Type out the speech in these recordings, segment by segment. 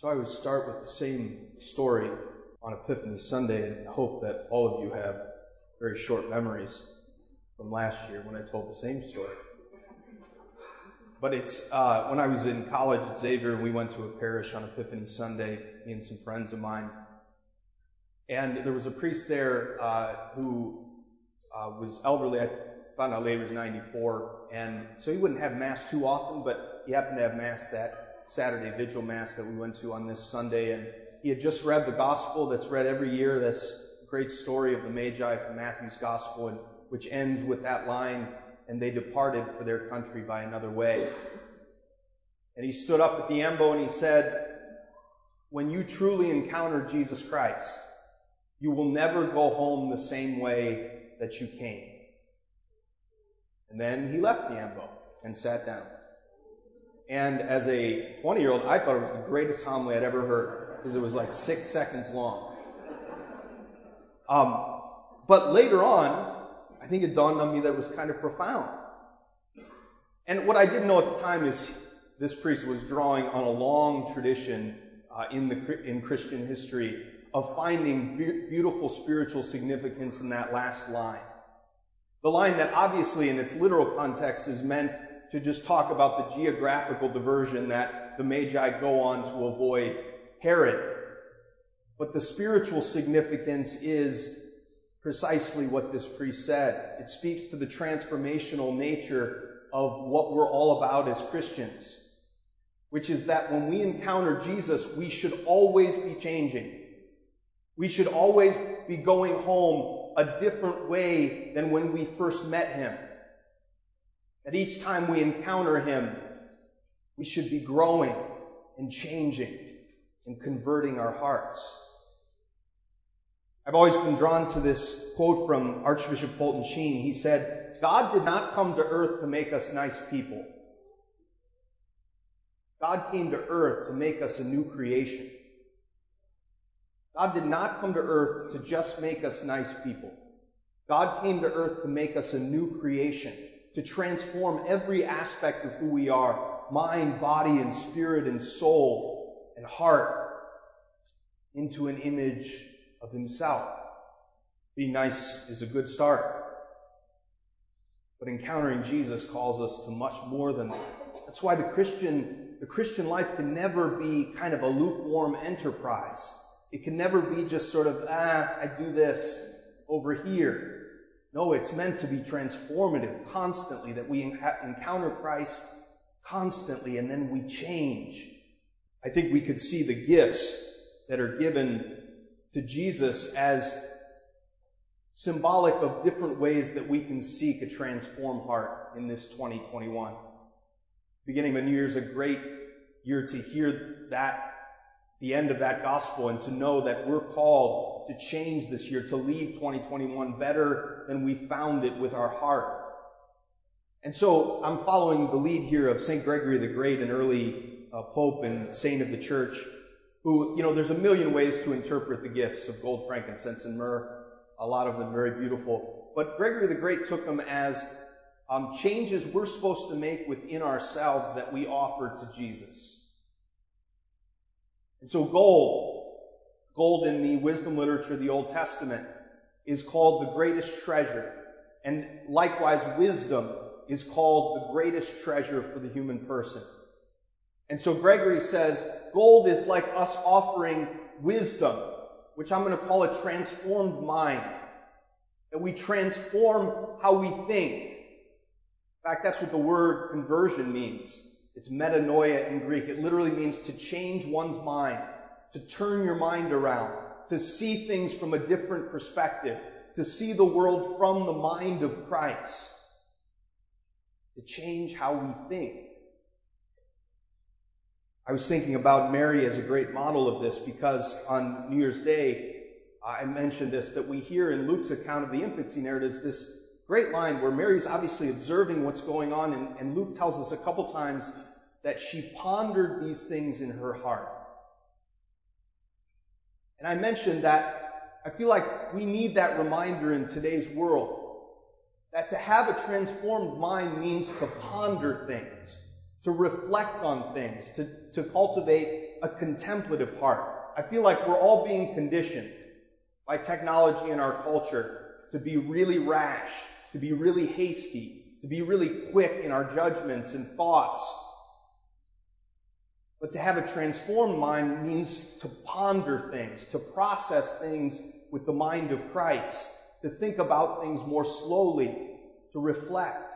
So I would start with the same story on Epiphany Sunday and hope that all of you have very short memories from last year when I told the same story. But it's uh, when I was in college at Xavier we went to a parish on Epiphany Sunday, me and some friends of mine. And there was a priest there uh, who uh, was elderly. I found out later he was 94. And so he wouldn't have Mass too often, but he happened to have Mass that Saturday vigil mass that we went to on this Sunday, and he had just read the gospel that's read every year, this great story of the Magi from Matthew's gospel, and which ends with that line, and they departed for their country by another way. And he stood up at the ambo and he said, when you truly encounter Jesus Christ, you will never go home the same way that you came. And then he left the ambo and sat down. And as a 20 year old, I thought it was the greatest homily I'd ever heard because it was like six seconds long. Um, but later on, I think it dawned on me that it was kind of profound. And what I didn't know at the time is this priest was drawing on a long tradition uh, in the in Christian history of finding be- beautiful spiritual significance in that last line. The line that obviously in its literal context is meant to just talk about the geographical diversion that the Magi go on to avoid Herod. But the spiritual significance is precisely what this priest said. It speaks to the transformational nature of what we're all about as Christians, which is that when we encounter Jesus, we should always be changing. We should always be going home a different way than when we first met him. That each time we encounter Him, we should be growing and changing and converting our hearts. I've always been drawn to this quote from Archbishop Fulton Sheen. He said, God did not come to earth to make us nice people. God came to earth to make us a new creation. God did not come to earth to just make us nice people. God came to earth to make us a new creation to transform every aspect of who we are mind, body, and spirit, and soul, and heart into an image of Himself. Being nice is a good start. But encountering Jesus calls us to much more than that. That's why the Christian, the Christian life can never be kind of a lukewarm enterprise. It can never be just sort of, ah, I do this over here. No, it's meant to be transformative constantly, that we encounter Christ constantly and then we change. I think we could see the gifts that are given to Jesus as symbolic of different ways that we can seek a transformed heart in this 2021. Beginning of a New year is a great year to hear that the end of that gospel and to know that we're called to change this year, to leave 2021 better than we found it with our heart. And so I'm following the lead here of St. Gregory the Great, an early uh, pope and saint of the church, who, you know, there's a million ways to interpret the gifts of gold, frankincense, and myrrh. A lot of them very beautiful. But Gregory the Great took them as um, changes we're supposed to make within ourselves that we offer to Jesus. And so gold, gold in the wisdom literature of the Old Testament is called the greatest treasure. And likewise, wisdom is called the greatest treasure for the human person. And so Gregory says gold is like us offering wisdom, which I'm going to call a transformed mind. That we transform how we think. In fact, that's what the word conversion means. It's metanoia in Greek. It literally means to change one's mind, to turn your mind around, to see things from a different perspective, to see the world from the mind of Christ, to change how we think. I was thinking about Mary as a great model of this because on New Year's Day, I mentioned this, that we hear in Luke's account of the infancy narratives this great line where Mary's obviously observing what's going on, and, and Luke tells us a couple times that she pondered these things in her heart. And I mentioned that I feel like we need that reminder in today's world. That to have a transformed mind means to ponder things, to reflect on things, to, to cultivate a contemplative heart. I feel like we're all being conditioned by technology in our culture to be really rash, to be really hasty, to be really quick in our judgments and thoughts. But to have a transformed mind means to ponder things, to process things with the mind of Christ, to think about things more slowly, to reflect.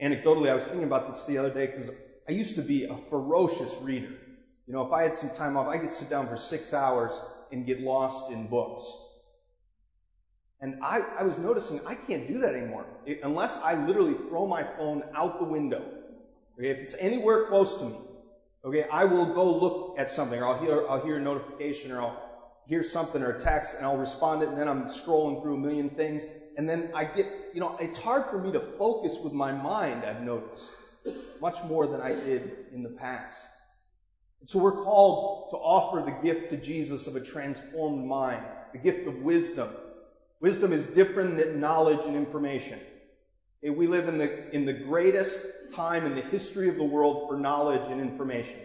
Anecdotally, I was thinking about this the other day because I used to be a ferocious reader. You know, if I had some time off, I could sit down for six hours and get lost in books. And I, I was noticing I can't do that anymore it, unless I literally throw my phone out the window. Okay, if it's anywhere close to me, okay, I will go look at something, or I'll hear I'll hear a notification, or I'll hear something or a text, and I'll respond it, and then I'm scrolling through a million things, and then I get, you know, it's hard for me to focus with my mind. I've noticed much more than I did in the past. So we're called to offer the gift to Jesus of a transformed mind, the gift of wisdom Wisdom is different than knowledge and information. We live in the, in the greatest time in the history of the world for knowledge and information.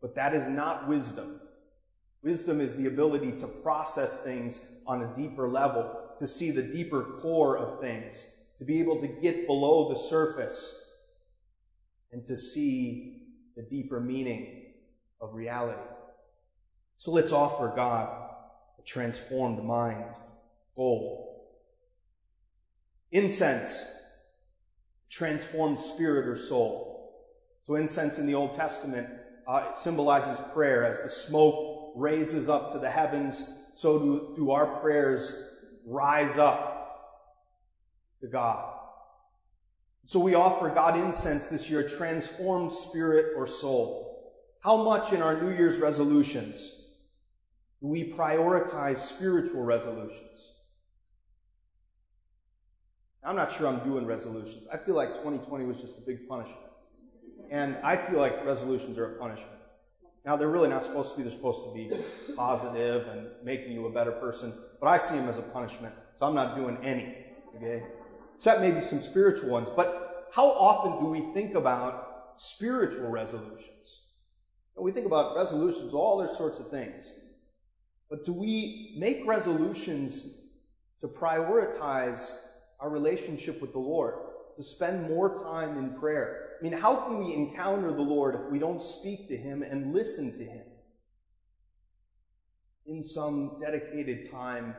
But that is not wisdom. Wisdom is the ability to process things on a deeper level, to see the deeper core of things, to be able to get below the surface, and to see the deeper meaning of reality. So let's offer God a transformed mind gold. Incense transforms spirit or soul. So incense in the Old Testament uh, symbolizes prayer. As the smoke raises up to the heavens, so do, do our prayers rise up to God. So we offer God incense this year, transformed spirit or soul. How much in our New Year's resolutions do we prioritize spiritual resolutions? I'm not sure I'm doing resolutions. I feel like 2020 was just a big punishment. And I feel like resolutions are a punishment. Now, they're really not supposed to be. They're supposed to be positive and making you a better person. But I see them as a punishment. So I'm not doing any. Okay? Except maybe some spiritual ones. But how often do we think about spiritual resolutions? We think about resolutions, all other sorts of things. But do we make resolutions to prioritize our relationship with the Lord, to spend more time in prayer. I mean, how can we encounter the Lord if we don't speak to Him and listen to Him in some dedicated time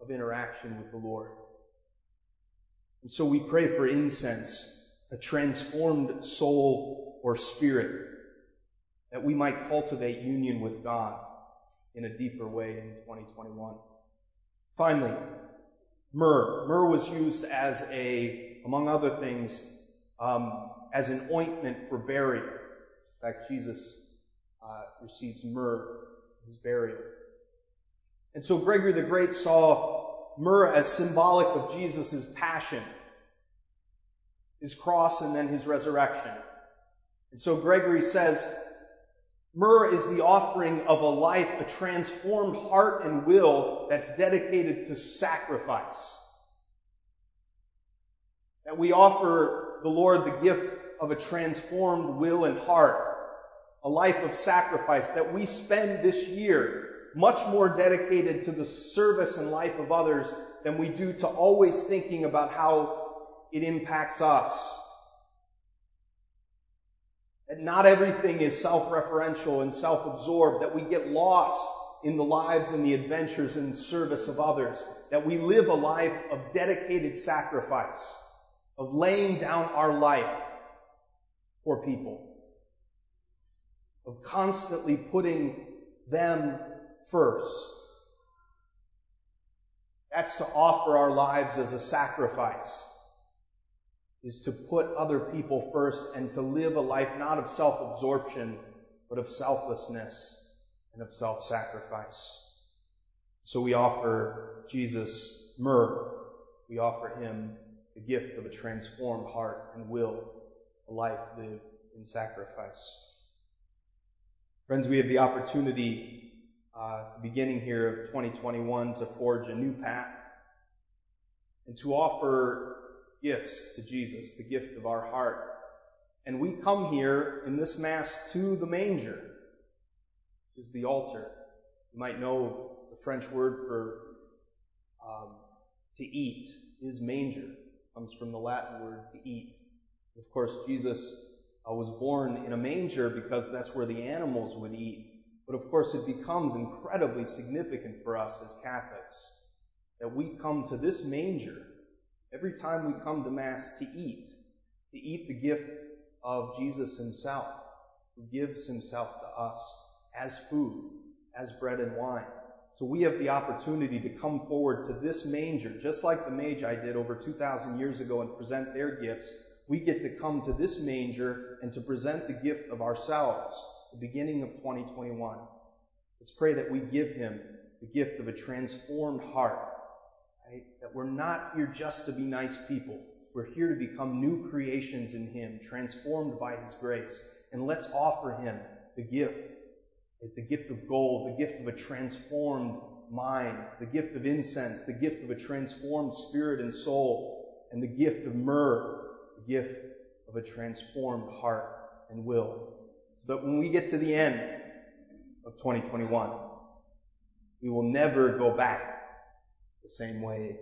of interaction with the Lord? And so we pray for incense, a transformed soul or spirit, that we might cultivate union with God in a deeper way in 2021. Finally, myrrh. Myrrh was used as a, among other things, um, as an ointment for burial. In fact, Jesus uh, receives myrrh his burial. And so Gregory the Great saw myrrh as symbolic of Jesus' passion, his cross, and then his resurrection. And so Gregory says, Myrrh is the offering of a life, a transformed heart and will that's dedicated to sacrifice. That we offer the Lord the gift of a transformed will and heart, a life of sacrifice that we spend this year much more dedicated to the service and life of others than we do to always thinking about how it impacts us that not everything is self-referential and self-absorbed, that we get lost in the lives and the adventures and service of others, that we live a life of dedicated sacrifice, of laying down our life for people, of constantly putting them first. That's to offer our lives as a sacrifice is to put other people first and to live a life not of self-absorption, but of selflessness and of self-sacrifice. So we offer Jesus myrrh. We offer him the gift of a transformed heart and will, a life lived in sacrifice. Friends, we have the opportunity, uh, beginning here of 2021, to forge a new path and to offer gifts to Jesus, the gift of our heart, And we come here in this Mass to the manger, which is the altar. You might know the French word for um, to eat is manger. Comes from the Latin word to eat. Of course, Jesus uh, was born in a manger because that's where the animals would eat. But of course, it becomes incredibly significant for us as Catholics that we come to this manger every time we come to Mass to eat, to eat the gift of Jesus Himself, who gives Himself to us as food, as bread and wine. So we have the opportunity to come forward to this manger, just like the Magi did over 2,000 years ago and present their gifts. We get to come to this manger and to present the gift of ourselves, the beginning of 2021. Let's pray that we give Him the gift of a transformed heart, right? That we're not here just to be nice people. We're here to become new creations in Him, transformed by His grace. And let's offer Him the gift, the gift of gold, the gift of a transformed mind, the gift of incense, the gift of a transformed spirit and soul, and the gift of myrrh, the gift of a transformed heart and will. So that when we get to the end of 2021, we will never go back the same way